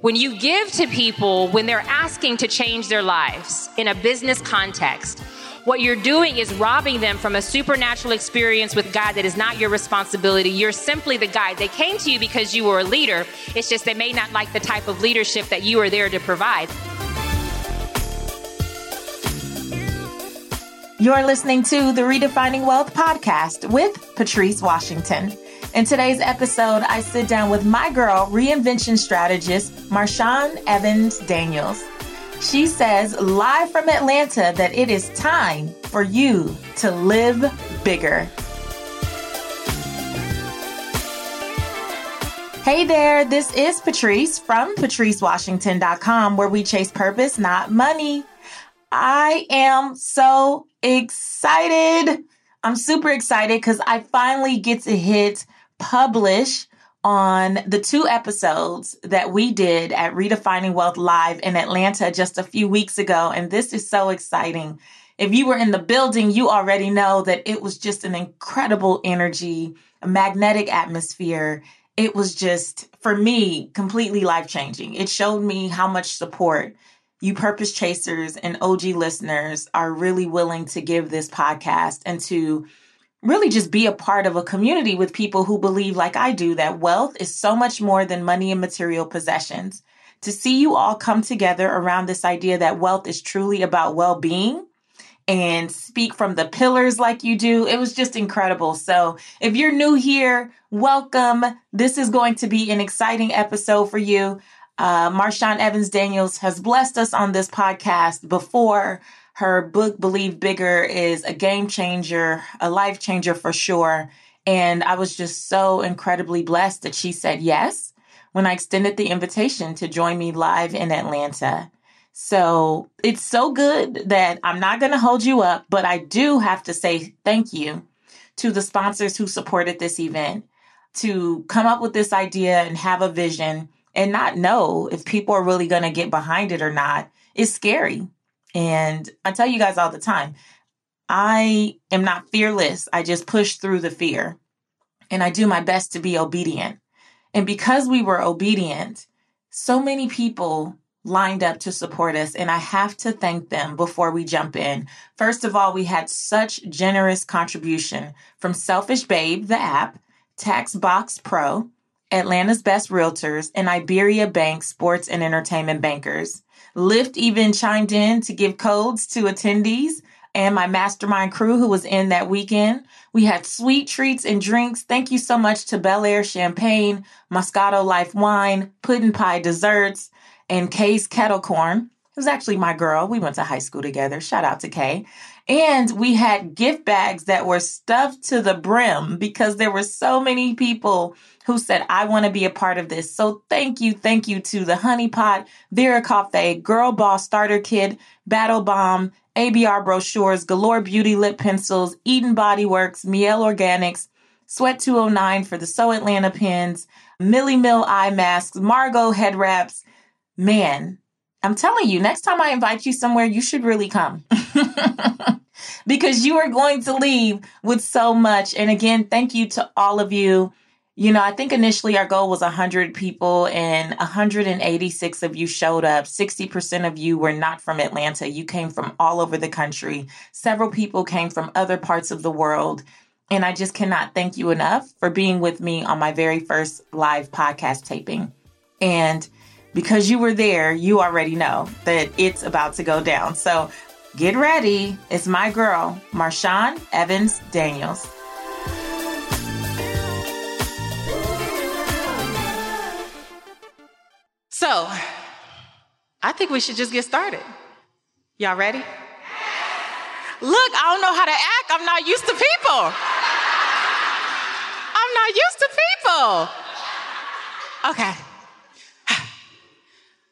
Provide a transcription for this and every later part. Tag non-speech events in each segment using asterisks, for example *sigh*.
When you give to people when they're asking to change their lives in a business context, what you're doing is robbing them from a supernatural experience with God that is not your responsibility. You're simply the guide. They came to you because you were a leader. It's just they may not like the type of leadership that you are there to provide. You're listening to the Redefining Wealth podcast with Patrice Washington. In today's episode, I sit down with my girl, reinvention strategist Marshawn Evans Daniels. She says live from Atlanta that it is time for you to live bigger. Hey there, this is Patrice from patricewashington.com where we chase purpose, not money. I am so excited. I'm super excited because I finally get to hit publish on the two episodes that we did at Redefining Wealth Live in Atlanta just a few weeks ago. And this is so exciting. If you were in the building, you already know that it was just an incredible energy, a magnetic atmosphere. It was just, for me, completely life changing. It showed me how much support you purpose chasers and OG listeners are really willing to give this podcast and to really just be a part of a community with people who believe, like I do, that wealth is so much more than money and material possessions. To see you all come together around this idea that wealth is truly about well being and speak from the pillars like you do, it was just incredible. So if you're new here, welcome. This is going to be an exciting episode for you. Uh, Marshawn Evans Daniels has blessed us on this podcast before. Her book, Believe Bigger, is a game changer, a life changer for sure. And I was just so incredibly blessed that she said yes when I extended the invitation to join me live in Atlanta. So it's so good that I'm not going to hold you up, but I do have to say thank you to the sponsors who supported this event to come up with this idea and have a vision and not know if people are really going to get behind it or not is scary. And I tell you guys all the time, I am not fearless. I just push through the fear and I do my best to be obedient. And because we were obedient, so many people lined up to support us, and I have to thank them before we jump in. First of all, we had such generous contribution from Selfish Babe, the app, Taxbox Pro, Atlanta's Best Realtors, and Iberia Bank Sports and Entertainment Bankers. Lyft even chimed in to give codes to attendees and my mastermind crew who was in that weekend. We had sweet treats and drinks. Thank you so much to Belaire Champagne, Moscato Life Wine, Pudding Pie Desserts, and Kay's Kettle Corn. It was actually my girl. We went to high school together. Shout out to Kay. And we had gift bags that were stuffed to the brim because there were so many people who said, I want to be a part of this. So thank you. Thank you to the Honey Pot, Vera Coffee, Girl Boss Starter Kit, Battle Bomb, ABR brochures, Galore Beauty lip pencils, Eden Body Works, Mielle Organics, Sweat 209 for the So Atlanta pins, Millie Mill eye masks, Margot head wraps. Man, I'm telling you, next time I invite you somewhere, you should really come. *laughs* because you are going to leave with so much. And again, thank you to all of you you know, I think initially our goal was 100 people and 186 of you showed up. 60% of you were not from Atlanta. You came from all over the country. Several people came from other parts of the world. And I just cannot thank you enough for being with me on my very first live podcast taping. And because you were there, you already know that it's about to go down. So get ready. It's my girl, Marshawn Evans Daniels. So, I think we should just get started. Y'all ready? Look, I don't know how to act. I'm not used to people. I'm not used to people. *laughs* Okay.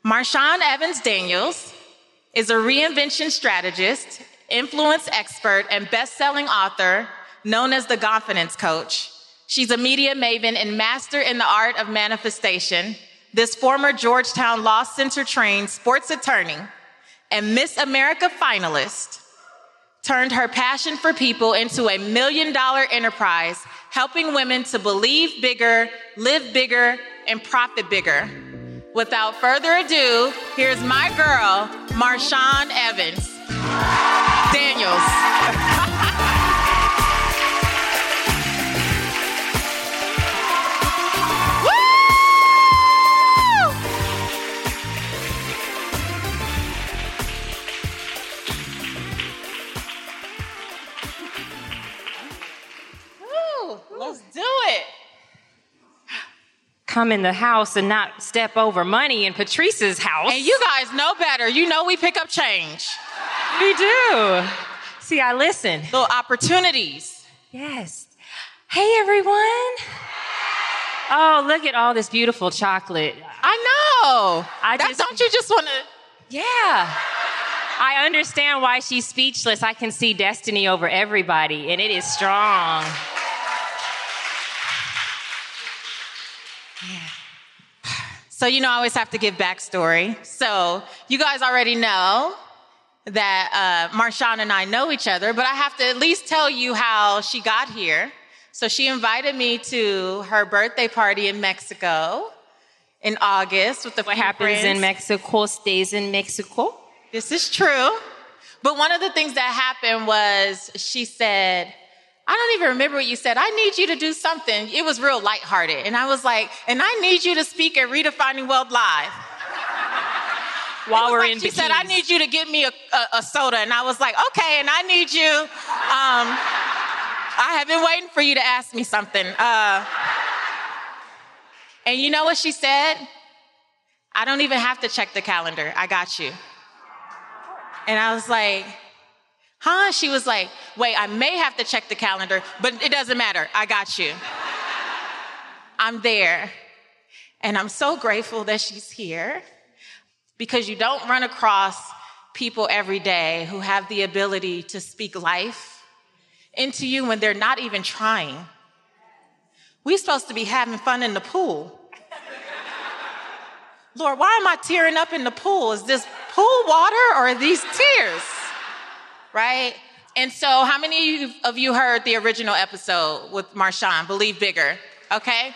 Marshawn Evans Daniels is a reinvention strategist, influence expert, and best selling author known as the Godfidence Coach. She's a media maven and master in the art of manifestation this former Georgetown Law Center trained sports attorney and Miss America finalist turned her passion for people into a million dollar enterprise, helping women to believe bigger, live bigger, and profit bigger. Without further ado, here's my girl, Marshawn Evans. Daniels. Come in the house and not step over money in Patrice's house. And you guys know better. You know we pick up change. We do. See, I listen. Little opportunities. Yes. Hey, everyone. Oh, look at all this beautiful chocolate. I know. I That- just- don't you just want to? Yeah. I understand why she's speechless. I can see destiny over everybody, and it is strong. So you know, I always have to give backstory. So you guys already know that uh, Marshawn and I know each other, but I have to at least tell you how she got here. So she invited me to her birthday party in Mexico in August with the What happens in Mexico stays in Mexico. This is true. But one of the things that happened was she said, I don't even remember what you said. I need you to do something. It was real lighthearted. And I was like, and I need you to speak at Redefining Wealth Live. While we're like in she said. I need you to get me a, a, a soda. And I was like, okay, and I need you. Um, I have been waiting for you to ask me something. Uh, and you know what she said? I don't even have to check the calendar. I got you. And I was like, huh? She was like, wait, I may have to check the calendar, but it doesn't matter. I got you. I'm there. And I'm so grateful that she's here because you don't run across people every day who have the ability to speak life into you when they're not even trying. We're supposed to be having fun in the pool. Lord, why am I tearing up in the pool? Is this pool water or are these tears? Right? And so, how many of you- heard the original episode with Marshawn, Believe Bigger? Okay?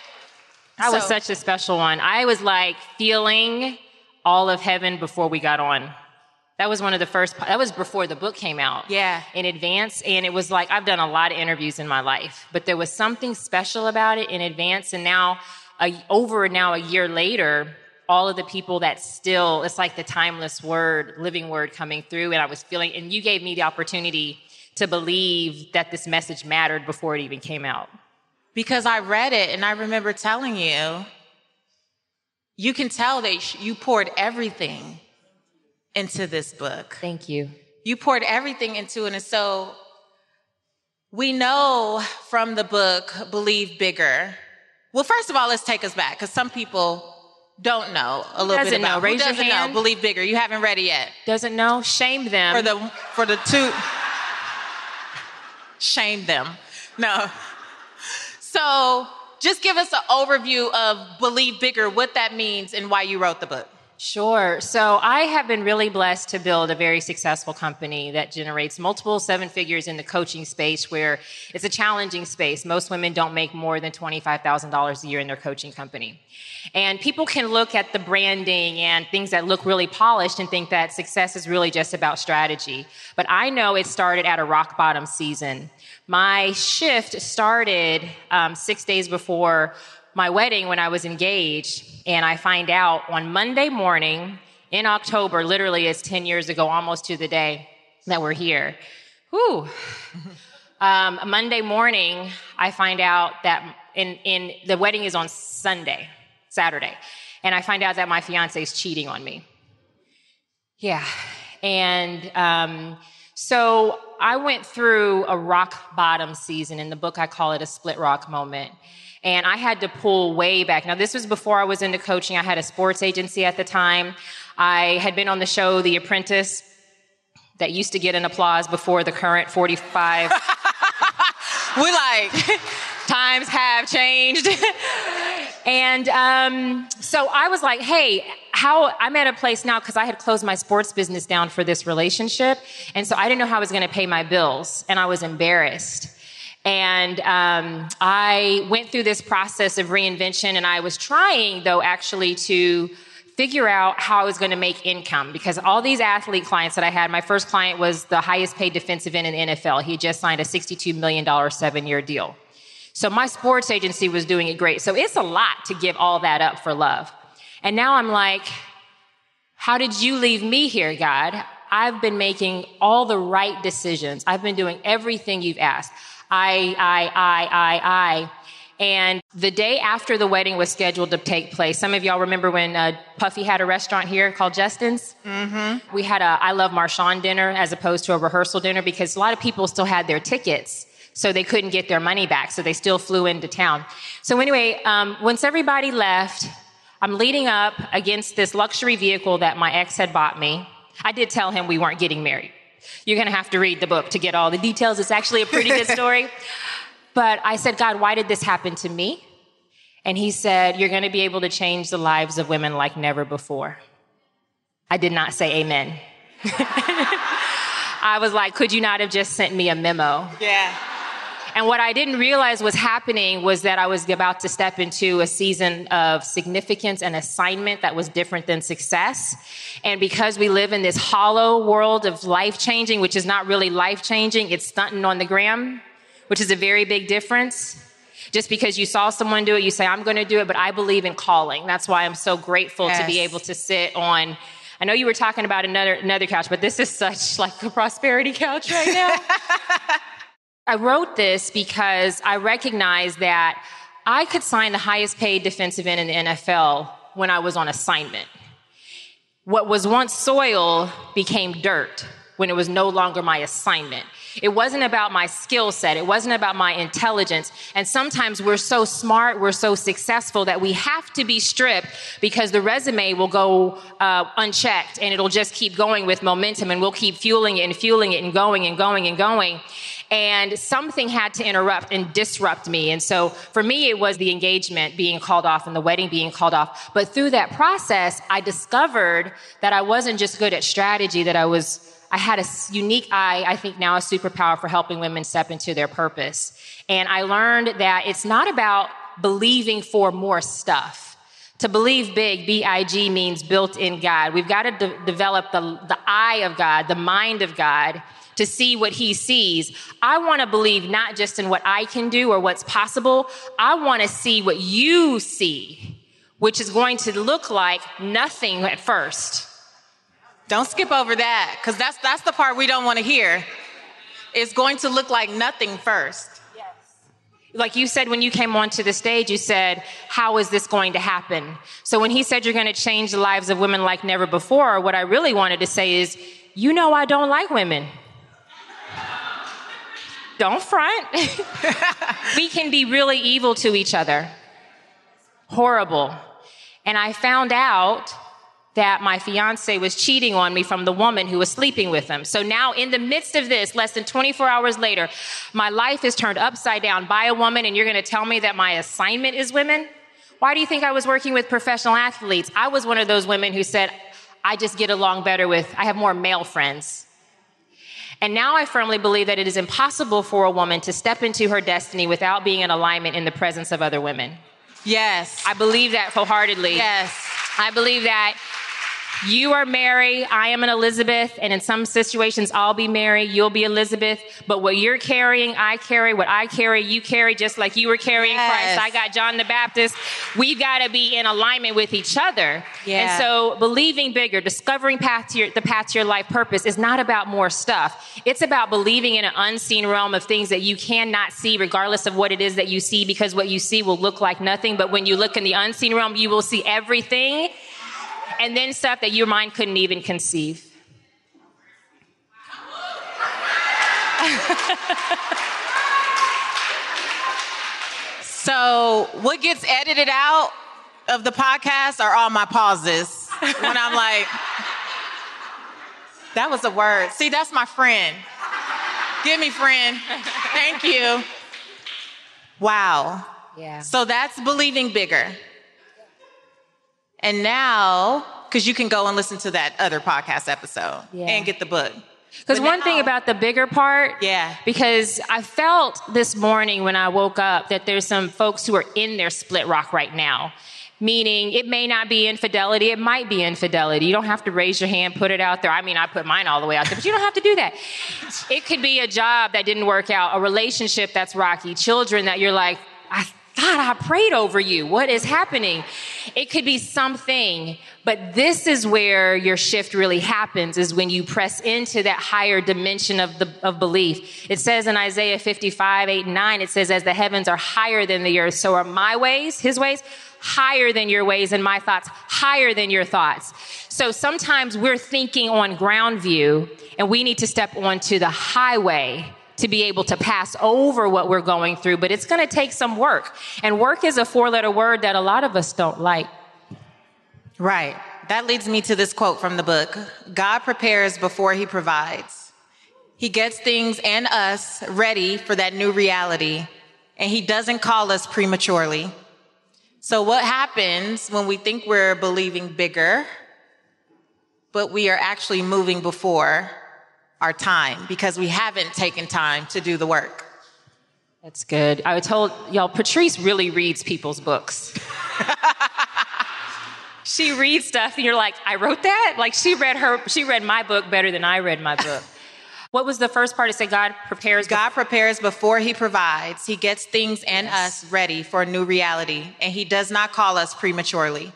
That was such a special one. I was like feeling all of heaven before we got on. That was one of the first, that was before the book came out. Yeah. In advance. And it was like, I've done a lot of interviews in my life, but there was something special about it in advance. And now, a, over now a year later, all of the people that still, it's like the timeless word, living word coming through. And I was feeling, and you gave me the opportunity to believe that this message mattered before it even came out. Because I read it and I remember telling you, you can tell that you poured everything into this book. Thank you. You poured everything into it. And so we know from the book, Believe Bigger. Well, first of all, let's take us back because some people don't know a little bit doesn't about know? Raise who your doesn't hand. know Believe Bigger. You haven't read it yet. Doesn't know? Shame them. For the for the two shame them. No. So just give us an overview of Believe Bigger, what that means and why you wrote the book. Sure. So I have been really blessed to build a very successful company that generates multiple seven figures in the coaching space where it's a challenging space. Most women don't make more than $25,000 a year in their coaching company. And people can look at the branding and things that look really polished and think that success is really just about strategy. But I know it started at a rock bottom season. My shift started um, six days before my wedding when I was engaged, and I find out on Monday morning in October, literally it's 10 years ago, almost to the day that we're here. Whew. *laughs* Um, Monday morning, I find out that in, in the wedding is on Sunday, Saturday, and I find out that my fiance is cheating on me. Yeah, and um, so I went through a rock bottom season. In the book, I call it a split rock moment. And I had to pull way back. Now, this was before I was into coaching. I had a sports agency at the time. I had been on the show The Apprentice that used to get an applause before the current 45 *laughs* We like *laughs* times have changed. *laughs* and um, so I was like, hey, how I'm at a place now because I had closed my sports business down for this relationship. And so I didn't know how I was going to pay my bills. And I was embarrassed. And um, I went through this process of reinvention, and I was trying, though, actually to figure out how I was going to make income because all these athlete clients that I had, my first client was the highest paid defensive end in the NFL. He just signed a $62 million seven year deal. So my sports agency was doing it great. So it's a lot to give all that up for love. And now I'm like, how did you leave me here, God? I've been making all the right decisions. I've been doing everything you've asked. I, I, I, I, I. And the day after the wedding was scheduled to take place, some of y'all remember when uh, Puffy had a restaurant here called Justin's? Mm-hmm. We had a I Love Marshawn dinner as opposed to a rehearsal dinner because a lot of people still had their tickets. So they couldn't get their money back. So they still flew into town. So anyway, um, once everybody left, I'm leading up against this luxury vehicle that my ex had bought me. I did tell him we weren't getting married. You're going to have to read the book to get all the details. It's actually a pretty good story. *laughs* But I said, God, why did this happen to me? And he said, You're going to be able to change the lives of women like never before. I did not say amen. *laughs* I was like, Could you not have just sent me a memo? Yeah. And what I didn't realize was happening was that I was about to step into a season of significance and assignment that was different than success. And because we live in this hollow world of life changing, which is not really life changing, it's stunting on the gram which is a very big difference. Just because you saw someone do it, you say, I'm going to do it, but I believe in calling. That's why I'm so grateful yes. to be able to sit on. I know you were talking about another, another couch, but this is such like a prosperity couch right now. *laughs* I wrote this because I recognize that I could sign the highest paid defensive end in the NFL when I was on assignment. What was once soil became dirt when it was no longer my assignment. It wasn't about my skill set. It wasn't about my intelligence. And sometimes we're so smart, we're so successful that we have to be stripped because the resume will go uh, unchecked and it'll just keep going with momentum and we'll keep fueling it and fueling it and going and going and going. And something had to interrupt and disrupt me. And so for me, it was the engagement being called off and the wedding being called off. But through that process, I discovered that I wasn't just good at strategy, that I was I had a unique eye, I think now a superpower for helping women step into their purpose. And I learned that it's not about believing for more stuff. To believe big, B-I-G means built in God. We've got to de- develop the, the eye of God, the mind of God to see what he sees. I want to believe not just in what I can do or what's possible. I want to see what you see, which is going to look like nothing at first. Don't skip over that because that's that's the part we don't want to hear. It's going to look like nothing first. Yes. Like you said when you came onto the stage, you said, How is this going to happen? So when he said you're going to change the lives of women like never before, what I really wanted to say is, You know, I don't like women. Don't front. *laughs* we can be really evil to each other. Horrible. And I found out that my fiance was cheating on me from the woman who was sleeping with him. So now in the midst of this, less than 24 hours later, my life is turned upside down by a woman and you're going to tell me that my assignment is women? Why do you think I was working with professional athletes? I was one of those women who said, I just get along better with, I have more male friends. And now I firmly believe that it is impossible for a woman to step into her destiny without being in alignment in the presence of other women. Yes. I believe that wholeheartedly. Yes. I believe that you are Mary, I am an Elizabeth, and in some situations I'll be Mary, you'll be Elizabeth. But what you're carrying, I carry. What I carry, you carry, just like you were carrying yes. Christ. I got John the Baptist. We've got to be in alignment with each other. Yeah. And so believing bigger, discovering path to your, the path to your life purpose is not about more stuff. It's about believing in an unseen realm of things that you cannot see, regardless of what it is that you see, because what you see will look like nothing. But when you look in the unseen realm, you will see everything and then stuff that your mind couldn't even conceive. *laughs* so, what gets edited out of the podcast are all my pauses when I'm like, that was a word. See, that's my friend. Give me, friend. Thank you. Wow. Yeah. So that's believing bigger. And now, because you can go and listen to that other podcast episode yeah. and get the book. Because one thing about the bigger part, Yeah. because I felt this morning when I woke up that there's some folks who are in their split rock right now. Meaning, it may not be infidelity, it might be infidelity. You don't have to raise your hand, put it out there. I mean, I put mine all the way out there, but you don't have to do that. It could be a job that didn't work out, a relationship that's rocky, children that you're like, I thought I prayed over you. What is happening? It could be something, but this is where your shift really happens is when you press into that higher dimension of the, of belief. It says in Isaiah 55, 8, and 9, it says, as the heavens are higher than the earth, so are my ways, his ways, higher than your ways and my thoughts higher than your thoughts. So sometimes we're thinking on ground view and we need to step onto the highway to be able to pass over what we're going through, but it's going to take some work. And work is a four letter word that a lot of us don't like. Right. That leads me to this quote from the book God prepares before he provides. He gets things and us ready for that new reality, and he doesn't call us prematurely. So, what happens when we think we're believing bigger, but we are actually moving before our time because we haven't taken time to do the work? That's good. I told y'all, Patrice really reads people's books. *laughs* she reads stuff and you're like, I wrote that? Like she read her, she read my book better than I read my book. *laughs* what was the first part? It said God prepares. God prepares before he provides. He gets things and us ready for a new reality, and he does not call us prematurely.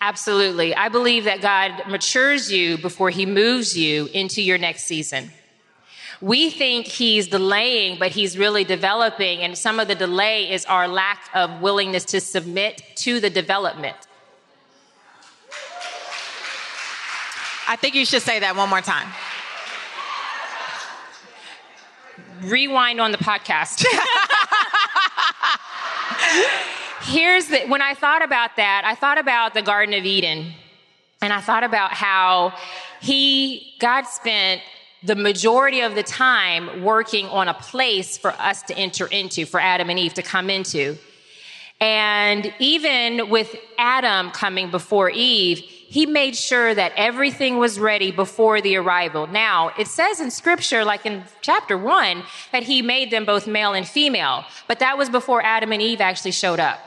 Absolutely. I believe that God matures you before he moves you into your next season. We think he's delaying, but he's really developing. And some of the delay is our lack of willingness to submit to the development. I think you should say that one more time. Rewind on the podcast. *laughs* Here's the, when I thought about that, I thought about the Garden of Eden. And I thought about how he, God spent the majority of the time working on a place for us to enter into, for Adam and Eve to come into. And even with Adam coming before Eve, he made sure that everything was ready before the arrival. Now, it says in scripture, like in chapter one, that he made them both male and female, but that was before Adam and Eve actually showed up.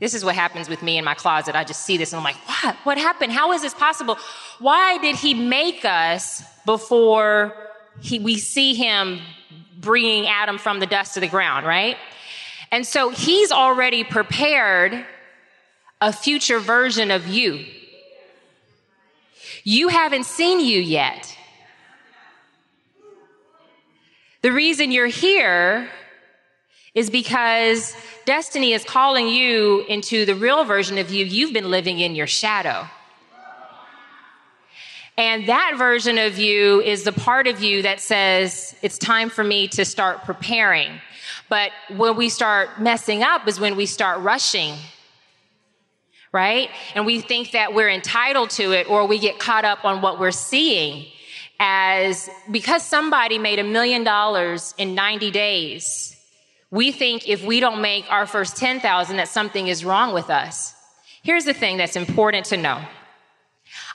This is what happens with me in my closet. I just see this and I'm like, what? What happened? How is this possible? Why did he make us before he, we see him bringing Adam from the dust to the ground, right? And so he's already prepared a future version of you. You haven't seen you yet. The reason you're here is because destiny is calling you into the real version of you. You've been living in your shadow. And that version of you is the part of you that says, it's time for me to start preparing. But when we start messing up is when we start rushing. Right? And we think that we're entitled to it or we get caught up on what we're seeing as because somebody made a million dollars in 90 days. We think if we don't make our first 10,000 that something is wrong with us. Here's the thing that's important to know.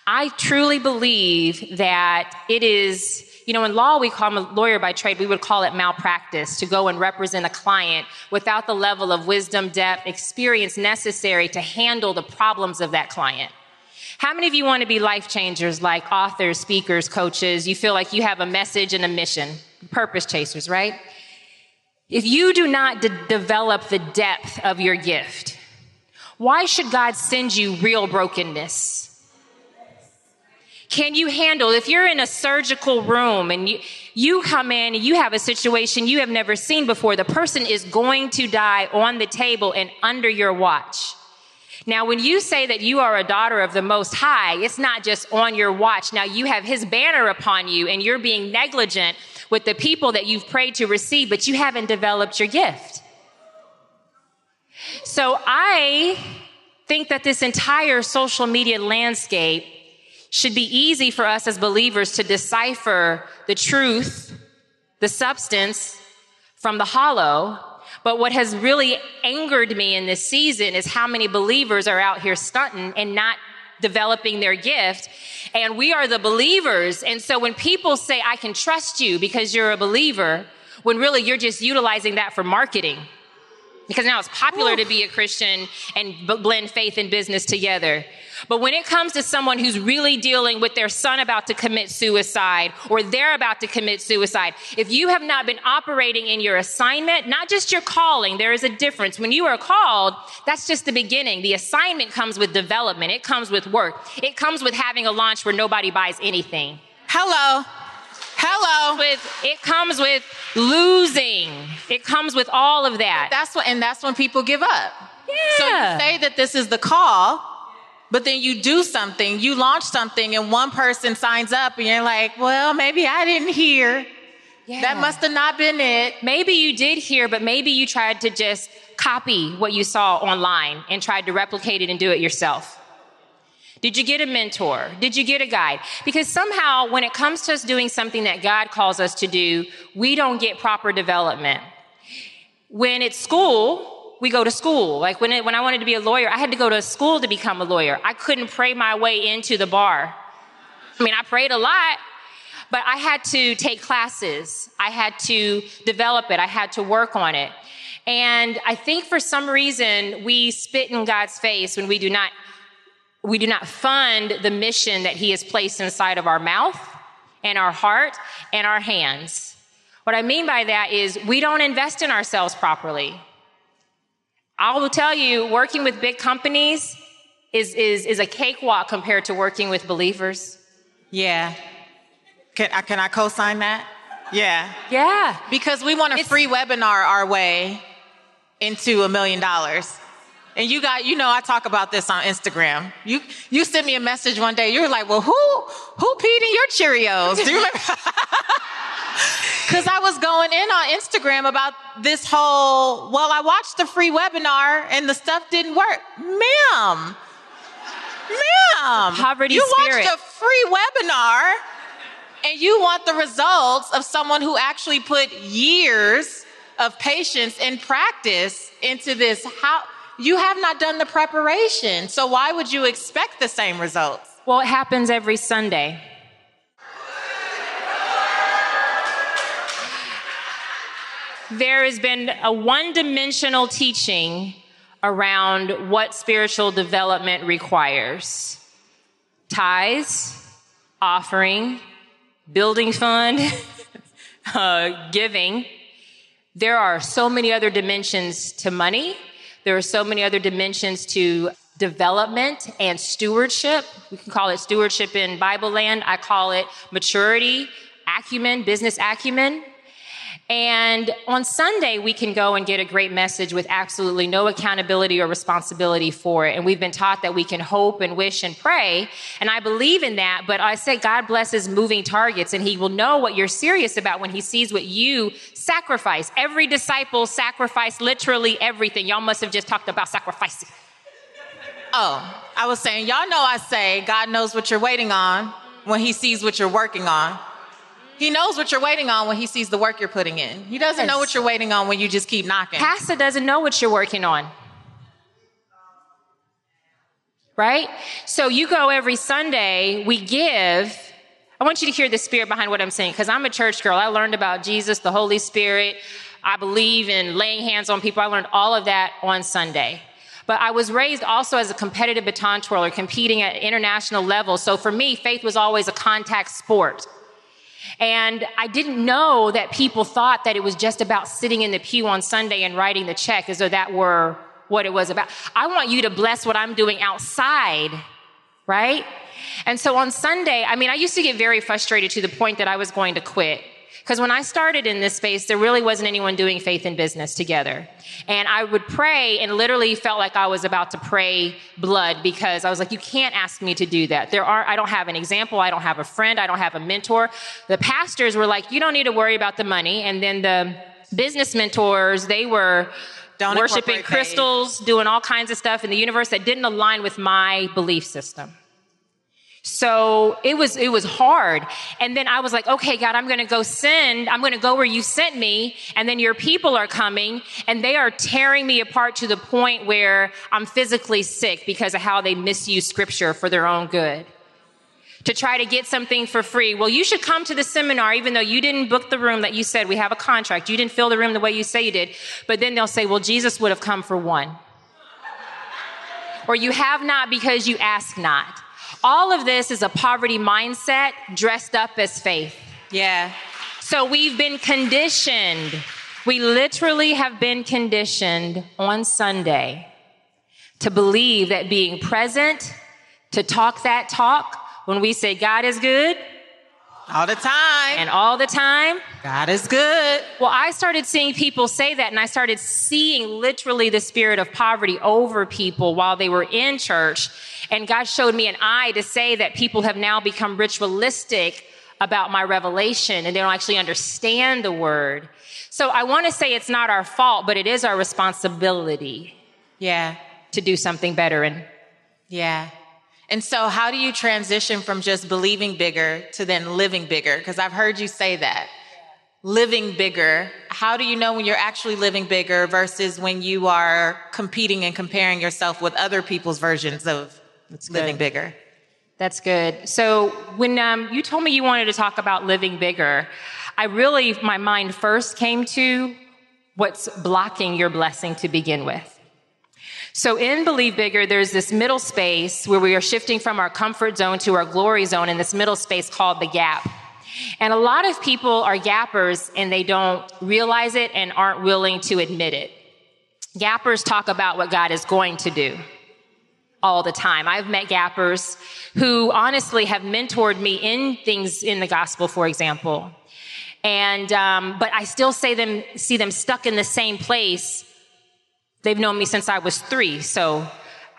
I truly believe that it is, you know, in law, we call, I'm a lawyer by trade, we would call it malpractice to go and represent a client without the level of wisdom, depth, experience necessary to handle the problems of that client. How many of you want to be life changers like authors, speakers, coaches? You feel like you have a message and a mission, purpose chasers, right? If you do not de- develop the depth of your gift, why should God send you real brokenness? Can you handle if you're in a surgical room and you, you come in and you have a situation you have never seen before, the person is going to die on the table and under your watch. Now, when you say that you are a daughter of the Most High, it's not just on your watch. Now, you have His banner upon you and you're being negligent with the people that you've prayed to receive, but you haven't developed your gift. So I think that this entire social media landscape should be easy for us as believers to decipher the truth, the substance from the hollow. But what has really angered me in this season is how many believers are out here stunting and not developing their gift. And we are the believers. And so when people say, I can trust you because you're a believer, when really you're just utilizing that for marketing. Because now it's popular Ooh. to be a Christian and blend faith and business together. But when it comes to someone who's really dealing with their son about to commit suicide or they're about to commit suicide, if you have not been operating in your assignment, not just your calling, there is a difference. When you are called, that's just the beginning. The assignment comes with development. It comes with work. It comes with having a launch where nobody buys anything. Hello. Hello. With, it comes with losing. It comes with all of that. That's what, and that's when people give up. Yeah. So you say that this is the call, but then you do something, you launch something, and one person signs up, and you're like, well, maybe I didn't hear. Yeah. That must have not been it. Maybe you did hear, but maybe you tried to just copy what you saw online and tried to replicate it and do it yourself. Did you get a mentor? Did you get a guide? Because somehow, when it comes to us doing something that God calls us to do, we don't get proper development. When it's school, we go to school. Like when, it, when I wanted to be a lawyer, I had to go to school to become a lawyer. I couldn't pray my way into the bar. I mean, I prayed a lot, but I had to take classes. I had to develop it. I had to work on it. And I think for some reason we spit in God's face when we do not we do not fund the mission that he has placed inside of our mouth and our heart and our hands. What I mean by that is we don't invest in ourselves properly. I will tell you, working with big companies is, is, is a cakewalk compared to working with believers. Yeah. Can, I, can I co sign that? Yeah. Yeah. Because we want a it's, free webinar our way into a million dollars. And you got, you know, I talk about this on Instagram. You you sent me a message one day. You were like, "Well, who who peed in your Cheerios?" Do you remember? *laughs* Because I was going in on Instagram about this whole, well, I watched the free webinar and the stuff didn't work. Ma'am, ma'am, poverty you spirit. watched a free webinar and you want the results of someone who actually put years of patience and practice into this. How you have not done the preparation. So why would you expect the same results? Well, it happens every Sunday. there has been a one dimensional teaching around what spiritual development requires tithes, offering, building fund, *laughs* uh, giving. There are so many other dimensions to money. There are so many other dimensions to development and stewardship. We can call it stewardship in Bible land. I call it maturity, acumen, business acumen. And on Sunday, we can go and get a great message with absolutely no accountability or responsibility for it. And we've been taught that we can hope and wish and pray. And I believe in that. But I say God blesses moving targets and he will know what you're serious about when he sees what you sacrifice. Every disciple sacrificed literally everything. Y'all must have just talked about sacrificing. Oh, I was saying, y'all know I say God knows what you're waiting on when he sees what you're working on. He knows what you're waiting on when he sees the work you're putting in. He doesn't yes. know what you're waiting on when you just keep knocking. Pastor doesn't know what you're working on. Right? So you go every Sunday, we give. I want you to hear the spirit behind what I'm saying because I'm a church girl. I learned about Jesus, the Holy Spirit. I believe in laying hands on people. I learned all of that on Sunday. But I was raised also as a competitive baton twirler, competing at international level. So for me, faith was always a contact sport. And I didn't know that people thought that it was just about sitting in the pew on Sunday and writing the check as though that were what it was about. I want you to bless what I'm doing outside, right? And so on Sunday, I mean, I used to get very frustrated to the point that I was going to quit. Because when I started in this space, there really wasn't anyone doing faith and business together. And I would pray and literally felt like I was about to pray blood because I was like, you can't ask me to do that. There are, I don't have an example. I don't have a friend. I don't have a mentor. The pastors were like, you don't need to worry about the money. And then the business mentors, they were, don't worshiping crystals, doing all kinds of stuff in the universe that didn't align with my belief system. So it was, it was hard. And then I was like, okay, God, I'm going to go send, I'm going to go where you sent me. And then your people are coming and they are tearing me apart to the point where I'm physically sick because of how they misuse scripture for their own good. To try to get something for free. Well, you should come to the seminar even though you didn't book the room that you said we have a contract. You didn't fill the room the way you say you did. But then they'll say, well, Jesus would have come for one. or you have not because you ask not. All of this is a poverty mindset dressed up as faith. Yeah. So we've been conditioned. We literally have been conditioned on Sunday to believe that being present, to talk that talk, when we say God is good, all the time. And all the time. God is good. Well, I started seeing people say that, and I started seeing literally the spirit of poverty over people while they were in church. And God showed me an eye to say that people have now become ritualistic about my revelation and they don't actually understand the word. So I want to say it's not our fault, but it is our responsibility. Yeah. To do something better. And yeah. And so how do you transition from just believing bigger to then living bigger? Because I've heard you say that. Living bigger. How do you know when you're actually living bigger versus when you are competing and comparing yourself with other people's versions of that's living bigger. That's good. So when um, you told me you wanted to talk about living bigger, I really, my mind first came to what's blocking your blessing to begin with. So in Believe Bigger, there's this middle space where we are shifting from our comfort zone to our glory zone in this middle space called the gap. And a lot of people are gappers and they don't realize it and aren't willing to admit it. Gappers talk about what God is going to do all the time. I've met gappers who honestly have mentored me in things in the gospel, for example. And, um, but I still say them, see them stuck in the same place. They've known me since I was three. So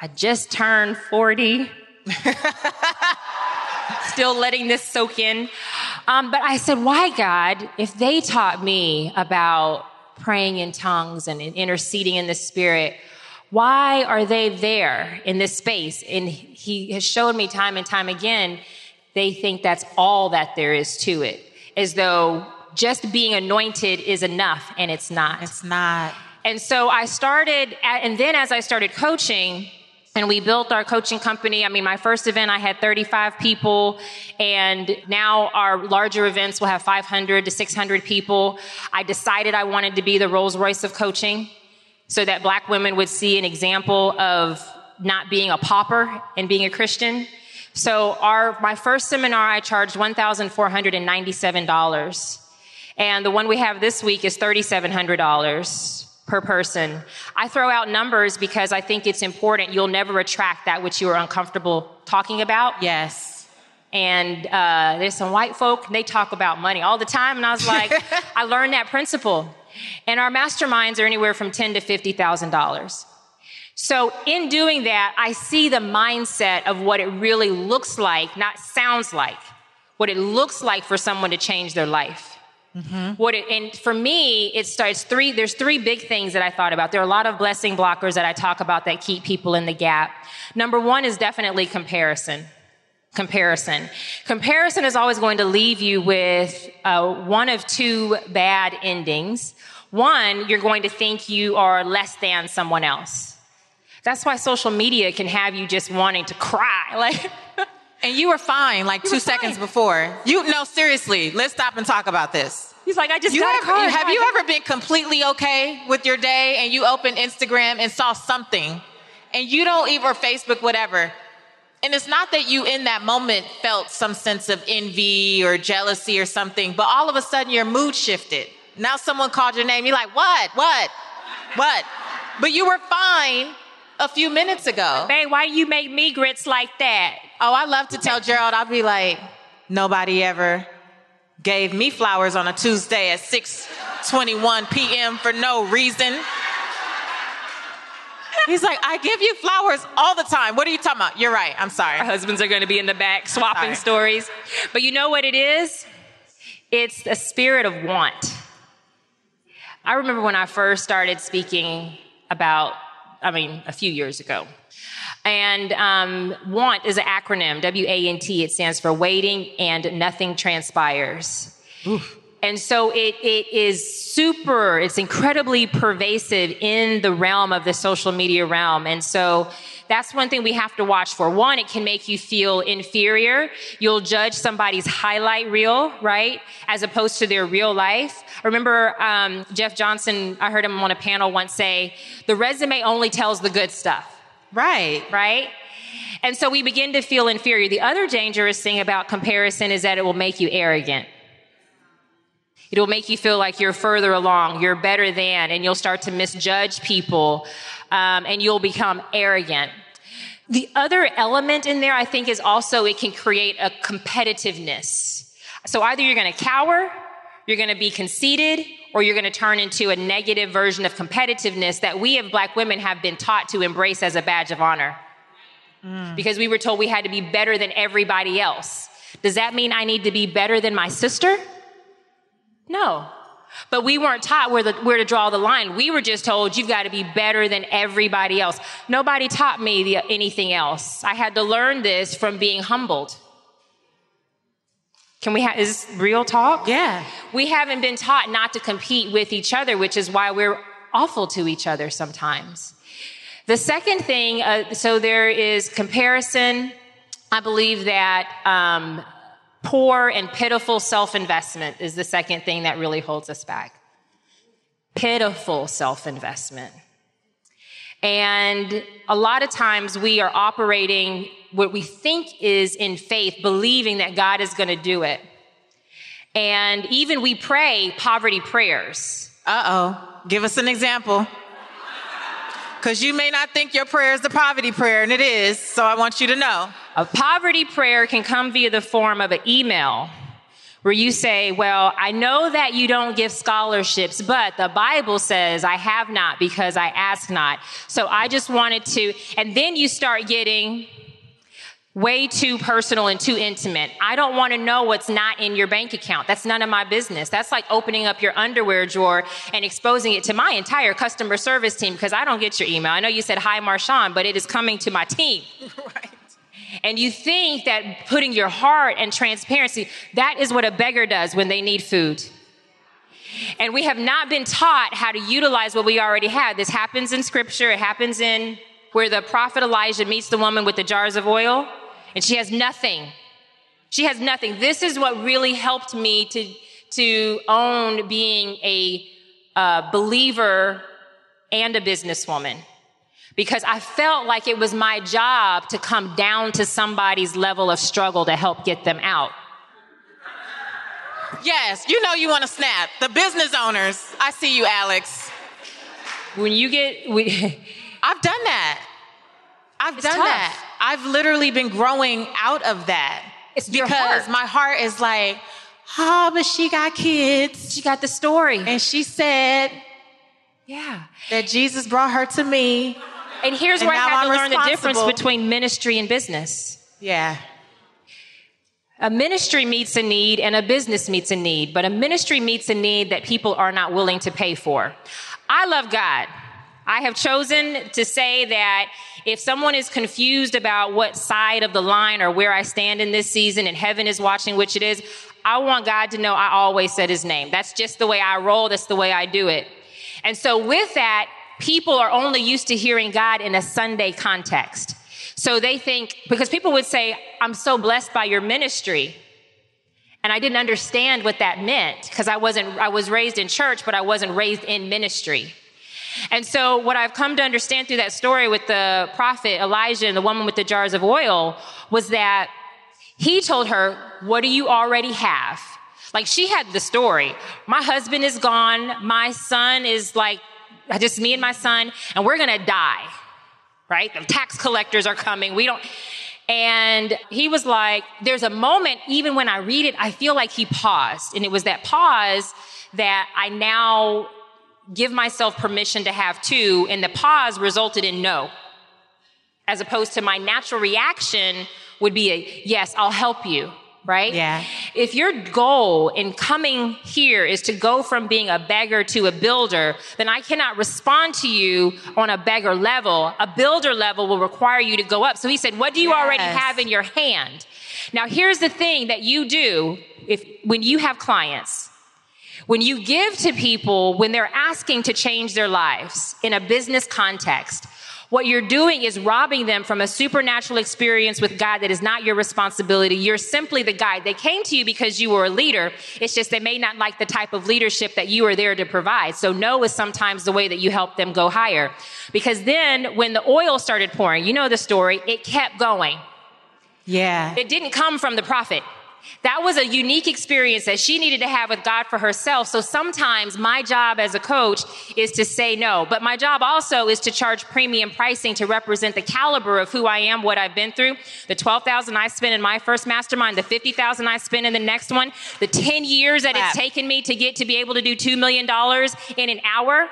I just turned 40. *laughs* still letting this soak in. Um, but I said, why God, if they taught me about praying in tongues and interceding in the spirit, why are they there in this space? And he has shown me time and time again, they think that's all that there is to it, as though just being anointed is enough, and it's not. It's not. And so I started, and then as I started coaching, and we built our coaching company. I mean, my first event, I had 35 people, and now our larger events will have 500 to 600 people. I decided I wanted to be the Rolls Royce of coaching so that black women would see an example of not being a pauper and being a Christian. So our, my first seminar, I charged $1,497. And the one we have this week is $3,700 per person. I throw out numbers because I think it's important. You'll never retract that which you are uncomfortable talking about. Yes. And uh, there's some white folk, they talk about money all the time. And I was like, *laughs* I learned that principle. And our masterminds are anywhere from ten to fifty thousand dollars. So in doing that, I see the mindset of what it really looks like, not sounds like, what it looks like for someone to change their life. Mm-hmm. What it, and for me, it starts three, there's three big things that I thought about. There are a lot of blessing blockers that I talk about that keep people in the gap. Number one is definitely comparison. Comparison. Comparison is always going to leave you with uh, one of two bad endings. One, you're going to think you are less than someone else. That's why social media can have you just wanting to cry. *laughs* Like, and you were fine like you two seconds before. You no, seriously. Let's stop and talk about this. He's like, I just you got ever, a Have you ever been completely okay with your day and you open Instagram and saw something and you don't even or Facebook, whatever, and it's not that you in that moment felt some sense of envy or jealousy or something, but all of a sudden your mood shifted. Now someone called your name. You're like, what? What? What? But you were fine a few minutes ago. Babe, why you make me grits like that? Oh, I love to tell Gerald, I'll be like, nobody ever gave me flowers on a Tuesday at 6:21 p.m. for no reason. He's like, I give you flowers all the time. What are you talking about? You're right. I'm sorry. Our husbands are going to be in the back swapping stories. But you know what it is? It's a spirit of want. I remember when I first started speaking about, I mean, a few years ago. And um, WANT is an acronym, W A N T. It stands for waiting and nothing transpires. Oof. And so it, it is super, it's incredibly pervasive in the realm of the social media realm. And so that's one thing we have to watch for. One, it can make you feel inferior. You'll judge somebody's highlight reel, right? As opposed to their real life. I remember um, Jeff Johnson, I heard him on a panel once say, the resume only tells the good stuff. Right. Right? And so we begin to feel inferior. The other dangerous thing about comparison is that it will make you arrogant. It'll make you feel like you're further along, you're better than, and you'll start to misjudge people, um, and you'll become arrogant. The other element in there, I think, is also it can create a competitiveness. So either you're going to cower, you're going to be conceited, or you're going to turn into a negative version of competitiveness that we as black women have been taught to embrace as a badge of honor. Mm. Because we were told we had to be better than everybody else. Does that mean I need to be better than my sister? No. But we weren't taught where, the, where to draw the line. We were just told you've got to be better than everybody else. Nobody taught me the, anything else. I had to learn this from being humbled. Can we have, is this real talk? Yeah. We haven't been taught not to compete with each other, which is why we're awful to each other sometimes. The second thing, uh, so there is comparison. I believe that um, Poor and pitiful self investment is the second thing that really holds us back. Pitiful self investment. And a lot of times we are operating what we think is in faith, believing that God is going to do it. And even we pray poverty prayers. Uh oh. Give us an example. Because you may not think your prayer is the poverty prayer, and it is. So I want you to know. A poverty prayer can come via the form of an email where you say, Well, I know that you don't give scholarships, but the Bible says I have not because I ask not. So I just wanted to, and then you start getting way too personal and too intimate. I don't want to know what's not in your bank account. That's none of my business. That's like opening up your underwear drawer and exposing it to my entire customer service team because I don't get your email. I know you said hi, Marshawn, but it is coming to my team. *laughs* right. And you think that putting your heart and transparency, that is what a beggar does when they need food. And we have not been taught how to utilize what we already have. This happens in scripture. It happens in where the prophet Elijah meets the woman with the jars of oil and she has nothing. She has nothing. This is what really helped me to, to own being a uh, believer and a businesswoman because I felt like it was my job to come down to somebody's level of struggle to help get them out. Yes, you know you want to snap. The business owners. I see you, Alex. When you get, we, *laughs* I've done that. I've done tough. that. I've literally been growing out of that. It's because heart. my heart is like, oh, but she got kids. She got the story. And she said, yeah, that Jesus brought her to me. And here's and where I had to learn the difference between ministry and business. Yeah. A ministry meets a need and a business meets a need, but a ministry meets a need that people are not willing to pay for. I love God. I have chosen to say that if someone is confused about what side of the line or where I stand in this season and heaven is watching, which it is, I want God to know I always said his name. That's just the way I roll. That's the way I do it. And so with that, people are only used to hearing God in a Sunday context. So they think, because people would say, I'm so blessed by your ministry. And I didn't understand what that meant because I wasn't, I was raised in church, but I wasn't raised in ministry. And so what I've come to understand through that story with the prophet Elijah and the woman with the jars of oil was that he told her, what do you already have? Like she had the story. My husband is gone. My son is like, just me and my son, and we're gonna die. Right? The tax collectors are coming. We don't, and he was like, there's a moment, even when I read it, I feel like he paused. And it was that pause that I now give myself permission to have two, and the pause resulted in no. As opposed to my natural reaction would be a yes, I'll help you, right? Yeah. if your goal in coming here is to go from being a beggar to a builder, then I cannot respond to you on a beggar level. A builder level will require you to go up. So he said, what do you yes. already have in your hand? Now here's the thing that you do if, when you have clients. When you give to people when they're asking to change their lives in a business context, what you're doing is robbing them from a supernatural experience with God that is not your responsibility. You're simply the guide. They came to you because you were a leader. It's just they may not like the type of leadership that you are there to provide. So no is sometimes the way that you help them go higher. Because then when the oil started pouring, you know the story, it kept going. Yeah. It didn't come from the prophet. That was a unique experience that she needed to have with God for herself. So sometimes my job as a coach is to say no, but my job also is to charge premium pricing to represent the caliber of who I am, what I've been through. The 12,000 I spent in my first mastermind, the 50,000 I spent in the next one, the 10 years that it's taken me to get to be able to do $2 million in an hour.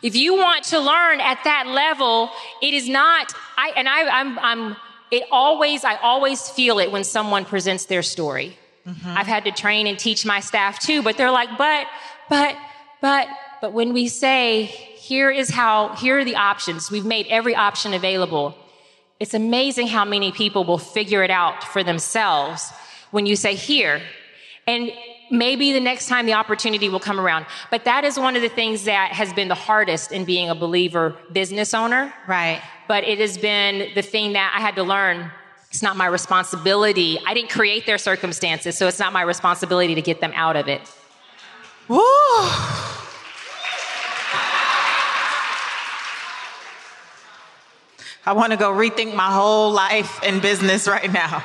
If you want to learn at that level, it is not, I, and I, I'm, I'm, it always, I always feel it when someone presents their story. Mm-hmm. I've had to train and teach my staff too, but they're like, but, but, but, but when we say, here is how, here are the options, we've made every option available. It's amazing how many people will figure it out for themselves when you say here. And maybe the next time the opportunity will come around. But that is one of the things that has been the hardest in being a believer business owner. Right. But it has been the thing that I had to learn. It's not my responsibility. I didn't create their circumstances, so it's not my responsibility to get them out of it. Woo! I want to go rethink my whole life and business right now.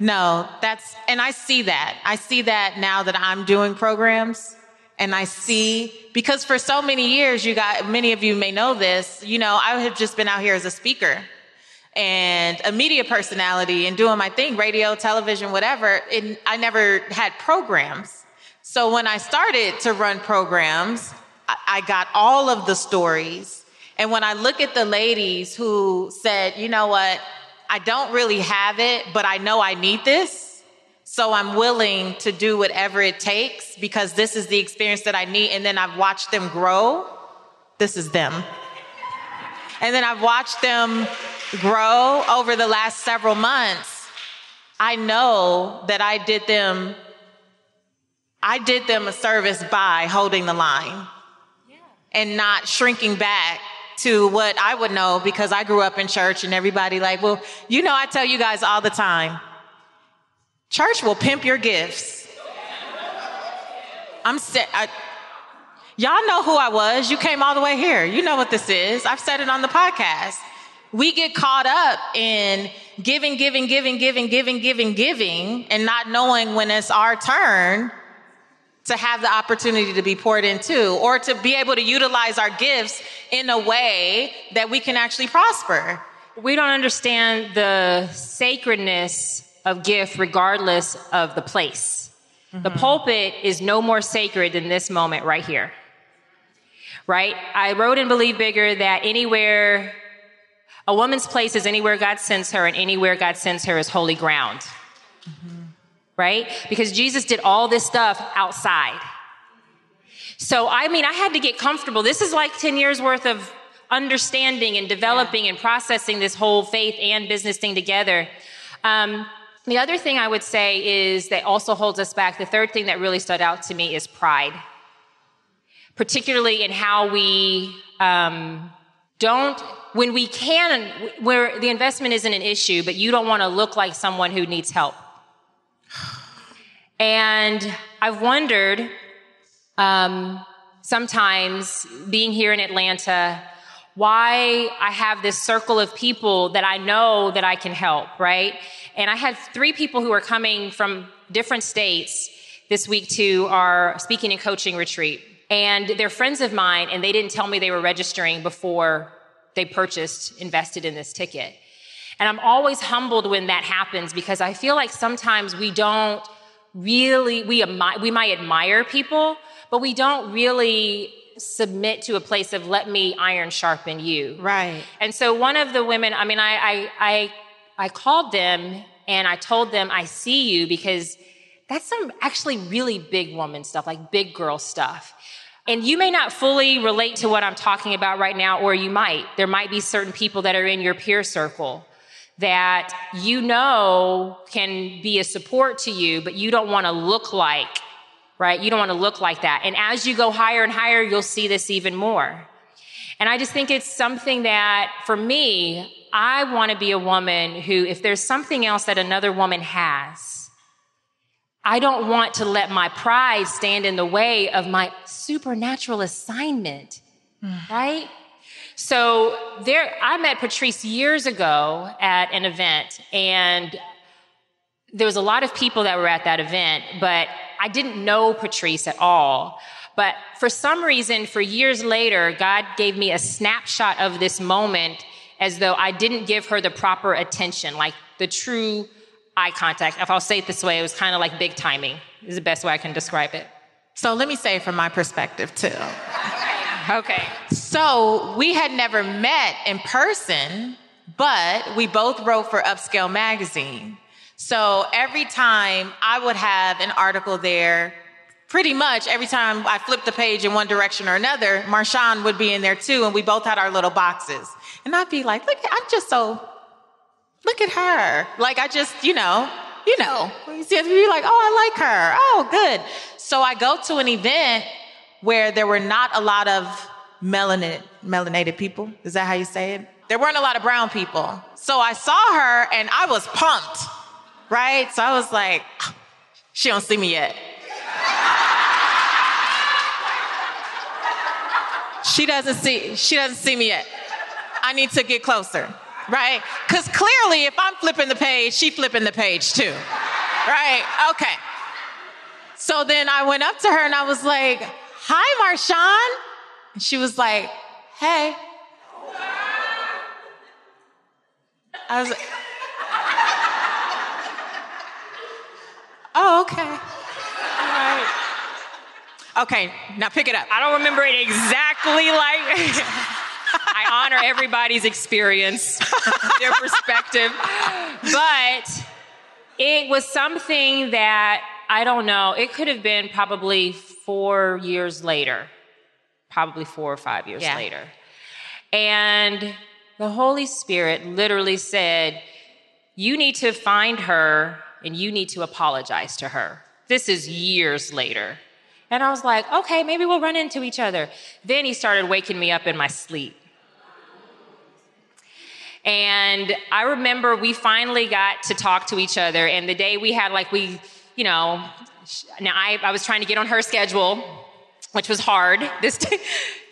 No, that's, and I see that. I see that now that I'm doing programs. And I see, because for so many years, you got, many of you may know this, you know, I have just been out here as a speaker and a media personality and doing my thing, radio, television, whatever. And I never had programs. So when I started to run programs, I got all of the stories. And when I look at the ladies who said, you know what, I don't really have it, but I know I need this. So I'm willing to do whatever it takes because this is the experience that I need. And then I've watched them grow. This is them. And then I've watched them grow over the last several months. I know that I did them, I did them a service by holding the line and not shrinking back to what I would know because I grew up in church and everybody like, well, you know, I tell you guys all the time, church will pimp your gifts. I'm set. Y'all know who I was. You came all the way here. You know what this is. I've said it on the podcast. We get caught up in giving, giving, giving, giving, giving, giving, giving, and not knowing when it's our turn to have the opportunity to be poured into or to be able to utilize our gifts in a way that we can actually prosper. We don't understand the sacredness of gift regardless of the place. Mm-hmm. The pulpit is no more sacred than this moment right here. Right? I wrote in Believe Bigger that anywhere, a woman's place is anywhere God sends her, and anywhere God sends her is holy ground. Mm-hmm right? Because Jesus did all this stuff outside. So, I mean, I had to get comfortable. This is like 10 years worth of understanding and developing yeah. and processing this whole faith and business thing together. Um, the other thing I would say is that also holds us back. The third thing that really stood out to me is pride, particularly in how we um, don't, when we can, where the investment isn't an issue, but you don't want to look like someone who needs help. And I've wondered um, sometimes being here in Atlanta why I have this circle of people that I know that I can help, right? And I had three people who are coming from different states this week to our speaking and coaching retreat. And they're friends of mine, and they didn't tell me they were registering before they purchased, invested in this ticket. And I'm always humbled when that happens because I feel like sometimes we don't really, we, we might admire people, but we don't really submit to a place of let me iron sharpen you. Right. And so one of the women, I mean, I, I, I, I called them and I told them, I see you because that's some actually really big woman stuff, like big girl stuff. And you may not fully relate to what I'm talking about right now, or you might. There might be certain people that are in your peer circle that you know can be a support to you, but you don't want to look like, right? You don't want to look like that. And as you go higher and higher, you'll see this even more. And I just think it's something that for me, I want to be a woman who, if there's something else that another woman has, I don't want to let my pride stand in the way of my supernatural assignment, mm. right? So there, I met Patrice years ago at an event and there was a lot of people that were at that event, but I didn't know Patrice at all. But for some reason, for years later, God gave me a snapshot of this moment as though I didn't give her the proper attention, like the true eye contact. If I'll say it this way, it was kind of like big timing, is the best way I can describe it. So let me say from my perspective, too. okay. So we had never met in person, but we both wrote for Upscale Magazine. So every time I would have an article there, pretty much every time I flipped the page in one direction or another, Marshawn would be in there too, and we both had our little boxes. And I'd be like, look, I'm just so look at her. Like I just, you know, you know, you see, you're like, oh, I like her. Oh, good. So I go to an event where there were not a lot of melanated, melanated people. Is that how you say it? There weren't a lot of brown people. So I saw her and I was pumped, right? So I was like, she don't see me yet. she doesn't see, she doesn't see me yet. I need to get closer right? Because clearly, if I'm flipping the page, she flipping the page too, right? Okay. So then I went up to her and I was like, "Hi, Marshawn," and she was like, "Hey." I was like, "Oh, okay." All right. Okay, now pick it up. I don't remember it exactly like. *laughs* I honor everybody's experience, *laughs* their perspective. But it was something that I don't know, it could have been probably four years later, probably four or five years yeah. later. And the Holy Spirit literally said, You need to find her and you need to apologize to her. This is years later. And I was like, okay, maybe we'll run into each other. Then he started waking me up in my sleep. And I remember we finally got to talk to each other. And the day we had, like, we, you know, now I, I was trying to get on her schedule, which was hard. *laughs* This,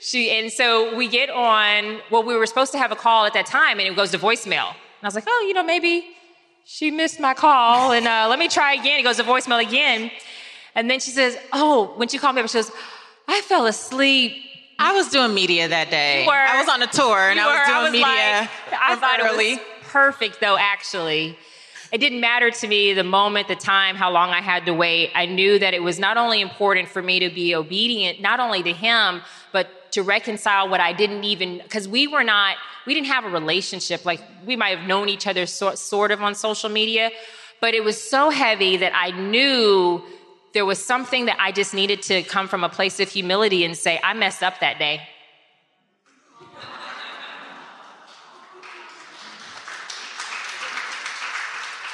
she, and so we get on, well, we were supposed to have a call at that time and it goes to voicemail. And I was like, oh, you know, maybe she missed my call and uh, let me try again. It goes to voicemail again. And then she says, oh, when she called me up, she says, I fell asleep I was doing media that day. I was on a tour and I was doing I was media. Like, I thought early. it was perfect though, actually. It didn't matter to me the moment, the time, how long I had to wait. I knew that it was not only important for me to be obedient, not only to him, to reconcile what I didn't even, because we were not, we didn't have a relationship. Like we might have known each other sort, sort of on social media, but it was so heavy that I knew there was something that I just needed to come from a place of humility and say, I messed up that day.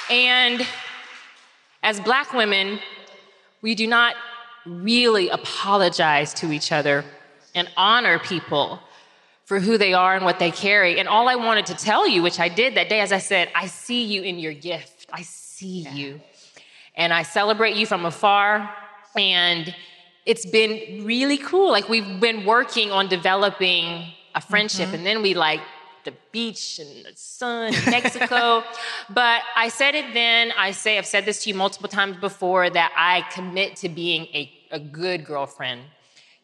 and as black women, we do not really apologize to each other and honor people for who they are and what they carry. And all I wanted to tell you, which I did that day, as I said, I see you in your gift. I see yeah. you and I celebrate you from afar. And it's been really cool. Like we've been working on developing a friendship, mm-hmm. and then we like the beach and the sun in Mexico. *laughs* but I said it then, I say, I've said this to you multiple times before that I commit to being a, a good girlfriend.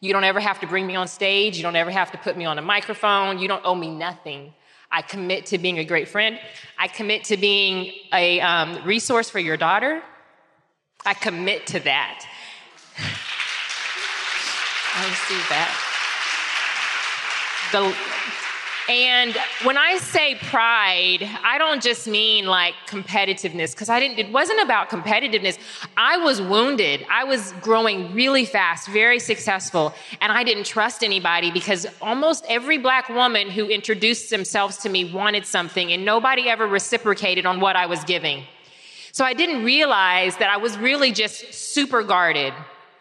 You don't ever have to bring me on stage. You don't ever have to put me on a microphone. You don't owe me nothing. I commit to being a great friend. I commit to being a um, resource for your daughter. I commit to that. *sighs* I receive that. The, And when I say pride, I don't just mean like competitiveness, because I didn't, it wasn't about competitiveness. I was wounded. I was growing really fast, very successful, and I didn't trust anybody because almost every black woman who introduced themselves to me wanted something, and nobody ever reciprocated on what I was giving. So I didn't realize that I was really just super guarded.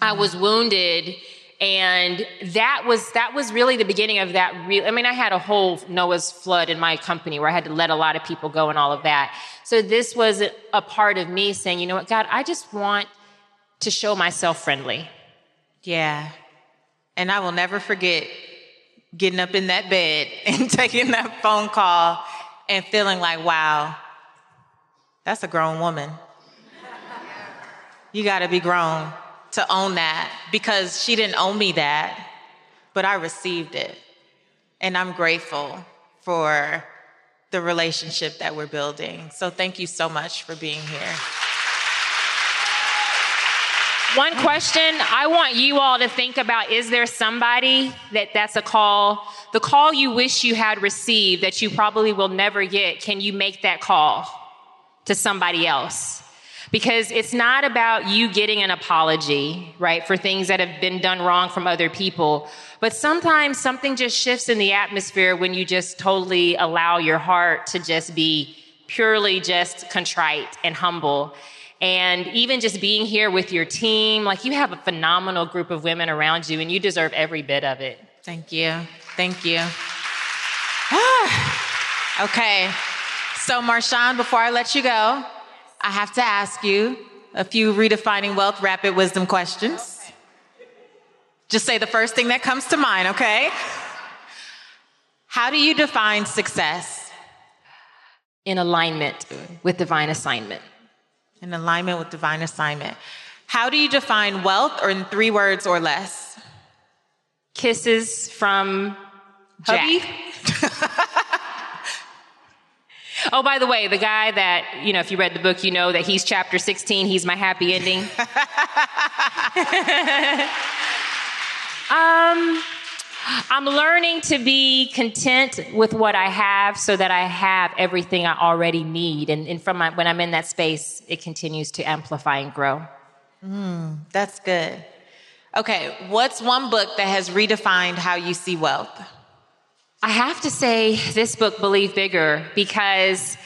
I was wounded and that was that was really the beginning of that real i mean i had a whole noah's flood in my company where i had to let a lot of people go and all of that. So this was a part of me saying you know what god i just want to show myself friendly. Yeah. And i will never forget getting up in that bed *laughs* and taking that phone call and feeling like wow that's a grown woman. You got to be grown to own that because she didn't owe me that, but I received it. And I'm grateful for the relationship that we're building. So thank you so much for being here. One question I want you all to think about is there somebody that that's a call, the call you wish you had received that you probably will never get? Can you make that call to somebody else? Because it's not about you getting an apology, right, for things that have been done wrong from other people. But sometimes something just shifts in the atmosphere when you just totally allow your heart to just be purely just contrite and humble. And even just being here with your team, like you have a phenomenal group of women around you and you deserve every bit of it. Thank you. Thank you. *sighs* okay. So, Marshawn, before I let you go, I have to ask you a few redefining wealth rapid wisdom questions. Just say the first thing that comes to mind, okay? How do you define success? In alignment with divine assignment. In alignment with divine assignment. How do you define wealth or in three words or less? Kisses from Jack. *laughs* Oh, by the way, the guy that, you know, if you read the book, you know that he's chapter 16, he's my happy ending. *laughs* um, I'm learning to be content with what I have so that I have everything I already need. And, and from my, when I'm in that space, it continues to amplify and grow. Mm, that's good. Okay, what's one book that has redefined how you see wealth? I have to say this book, Believe Bigger, because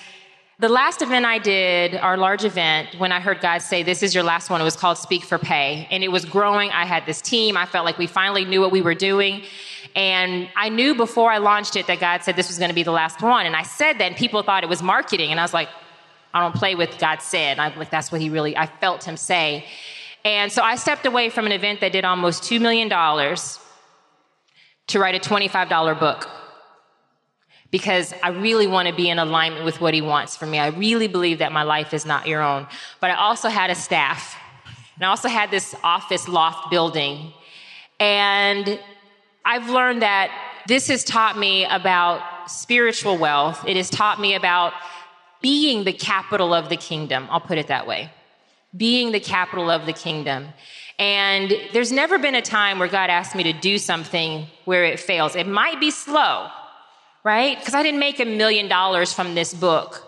the last event I did, our large event, when I heard God say, This is your last one, it was called Speak for Pay. And it was growing. I had this team. I felt like we finally knew what we were doing. And I knew before I launched it that God said this was going to be the last one. And I said that, and people thought it was marketing. And I was like, I don't play with God said. I'm like that's what he really I felt him say. And so I stepped away from an event that did almost $2 million to write a $25 book because I really want to be in alignment with what he wants for me. I really believe that my life is not your own. But I also had a staff, and I also had this office loft building. And I've learned that this has taught me about spiritual wealth. It has taught me about being the capital of the kingdom. I'll put it that way. Being the capital of the kingdom. And there's never been a time where God asked me to do something where it fails. It might be slow right? Because I didn't make a million dollars from this book.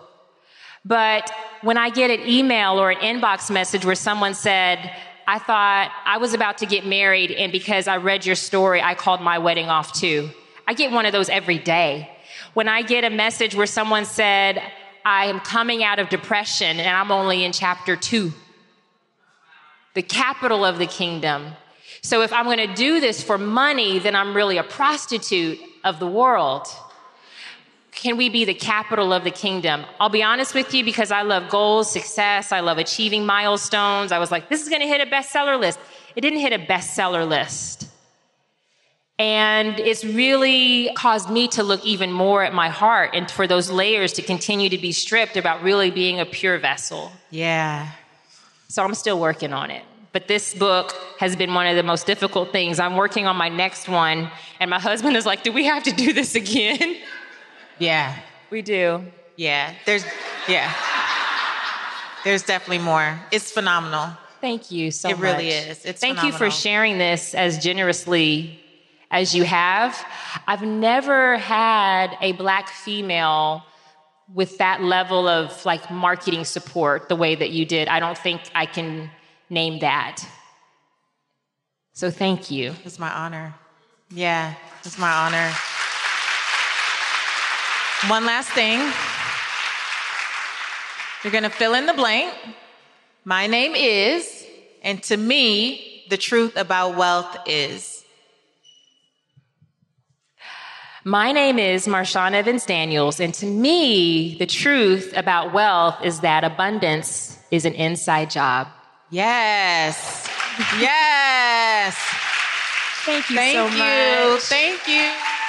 But when I get an email or an inbox message where someone said, I thought I was about to get married, and because I read your story, I called my wedding off too. I get one of those every day. When I get a message where someone said, I am coming out of depression and I'm only in chapter two, the capital of the kingdom. So if I'm going to do this for money, then I'm really a prostitute of the world. Can we be the capital of the kingdom? I'll be honest with you because I love goals, success. I love achieving milestones. I was like, this is going to hit a bestseller list. It didn't hit a bestseller list. And it's really caused me to look even more at my heart and for those layers to continue to be stripped about really being a pure vessel. Yeah. So I'm still working on it. But this book has been one of the most difficult things. I'm working on my next one, and my husband is like, Do we have to do this again? *laughs* Yeah. We do. Yeah. There's yeah. There's definitely more. It's phenomenal. Thank you so it much. really is. It's Thank phenomenal. you for sharing this as generously as you have. I've never had a black female with that level of like marketing support the way that you did. I don't think I can name that. So thank you. It's my honor. Yeah, it's my honor. One last thing. You're going to fill in the blank. My name is, and to me, the truth about wealth is. My name is Marshawn Evans Daniels, and to me, the truth about wealth is that abundance is an inside job. Yes. Yes. Thank you Thank so you. much. Thank you.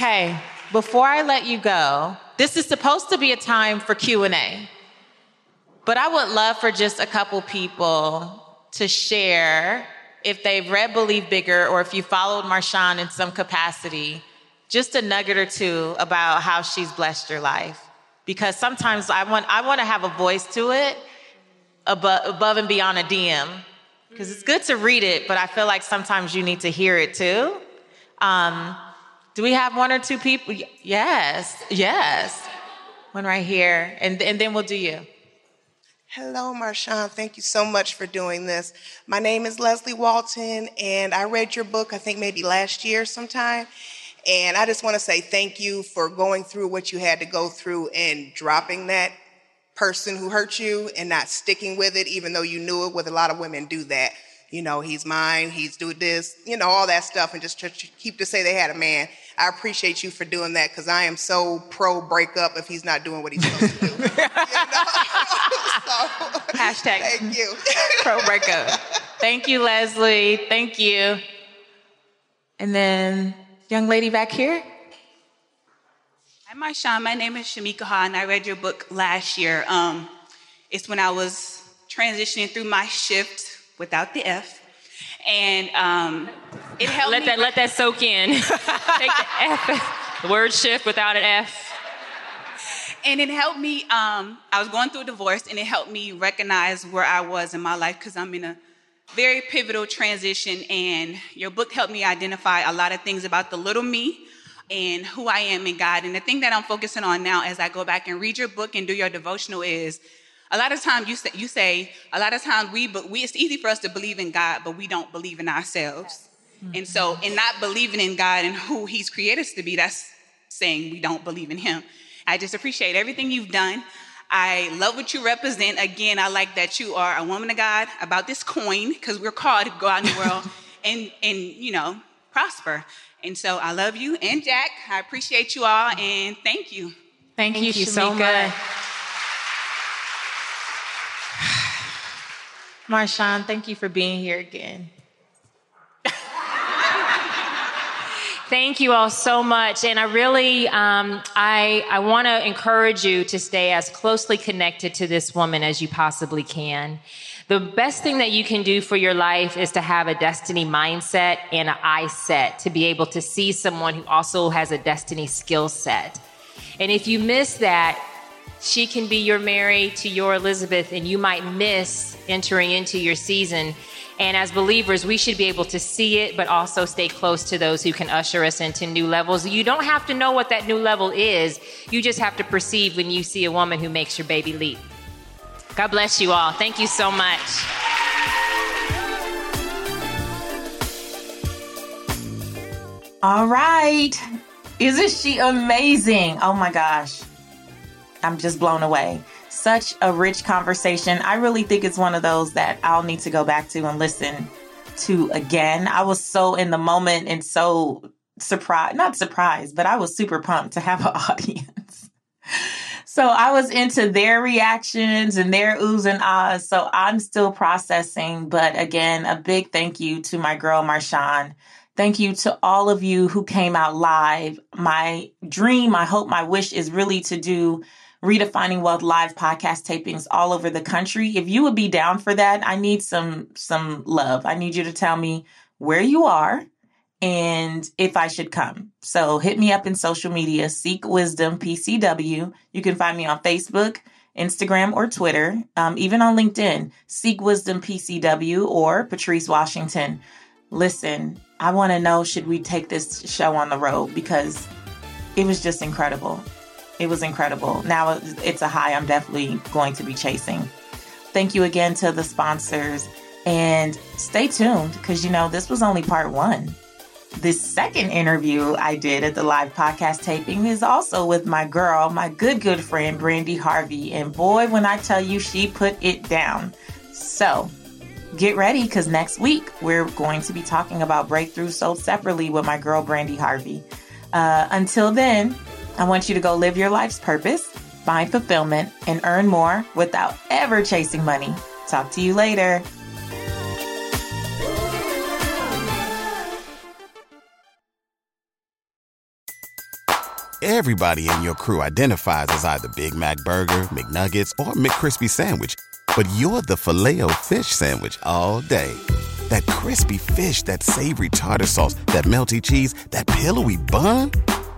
Okay, before I let you go, this is supposed to be a time for Q&A. But I would love for just a couple people to share if they've read Believe Bigger or if you followed Marshawn in some capacity, just a nugget or two about how she's blessed your life. Because sometimes I want I want to have a voice to it above, above and beyond a DM. Because it's good to read it, but I feel like sometimes you need to hear it too. Um, do we have one or two people? Yes, yes. One right here, and, and then we'll do you. Hello, Marshawn. Thank you so much for doing this. My name is Leslie Walton, and I read your book, I think maybe last year sometime. And I just want to say thank you for going through what you had to go through and dropping that person who hurt you and not sticking with it, even though you knew it. With a lot of women do that. You know, he's mine, he's doing this, you know, all that stuff, and just to keep to say they had a man. I appreciate you for doing that because I am so pro breakup if he's not doing what he's supposed to do. *laughs* you know? *laughs* so, Hashtag thank you. *laughs* pro breakup. Thank you, Leslie. Thank you. And then, young lady back here. Hi, Marshawn. My name is Shamika Ha, and I read your book last year. Um, it's when I was transitioning through my shift without the F, and um, it *laughs* helped Let me. that let that soak in. *laughs* Take the F, the word shift without an F. and it helped me. Um, I was going through a divorce, and it helped me recognize where I was in my life because I'm in a very pivotal transition. And your book helped me identify a lot of things about the little me and who I am in God. And the thing that I'm focusing on now, as I go back and read your book and do your devotional, is a lot of times you say, you say a lot of times we, but we, it's easy for us to believe in God, but we don't believe in ourselves. Mm-hmm. And so, in not believing in God and who He's created us to be, that's saying we don't believe in Him. I just appreciate everything you've done. I love what you represent. Again, I like that you are a woman of God about this coin because we're called to go out in the world *laughs* and and you know prosper. And so I love you and Jack. I appreciate you all and thank you. Thank, Thank you, you so much. Marshawn, thank you for being here again. Thank you all so much, and I really, um, I, I want to encourage you to stay as closely connected to this woman as you possibly can. The best thing that you can do for your life is to have a destiny mindset and an eye set to be able to see someone who also has a destiny skill set. And if you miss that, she can be your Mary to your Elizabeth, and you might miss entering into your season. And as believers, we should be able to see it, but also stay close to those who can usher us into new levels. You don't have to know what that new level is, you just have to perceive when you see a woman who makes your baby leap. God bless you all. Thank you so much. All right. Isn't she amazing? Oh my gosh. I'm just blown away. Such a rich conversation. I really think it's one of those that I'll need to go back to and listen to again. I was so in the moment and so surprised, not surprised, but I was super pumped to have an *laughs* audience. So I was into their reactions and their oohs and ahs. So I'm still processing. But again, a big thank you to my girl Marshawn. Thank you to all of you who came out live. My dream, I hope, my wish is really to do redefining wealth live podcast tapings all over the country. If you would be down for that, I need some some love. I need you to tell me where you are and if I should come. So hit me up in social media, Seek Wisdom PCW. You can find me on Facebook Instagram or Twitter, um, even on LinkedIn. Seek Wisdom PCW or Patrice Washington. Listen, I want to know should we take this show on the road because it was just incredible. It was incredible. Now it's a high I'm definitely going to be chasing. Thank you again to the sponsors and stay tuned because you know this was only part one. The second interview I did at the live podcast taping is also with my girl, my good, good friend, Brandi Harvey. And boy, when I tell you, she put it down. So get ready because next week we're going to be talking about breakthroughs sold separately with my girl, Brandi Harvey. Uh, until then, I want you to go live your life's purpose, find fulfillment, and earn more without ever chasing money. Talk to you later. Everybody in your crew identifies as either Big Mac Burger, McNuggets, or McCrispy Sandwich, but you're the filet fish Sandwich all day. That crispy fish, that savory tartar sauce, that melty cheese, that pillowy bun.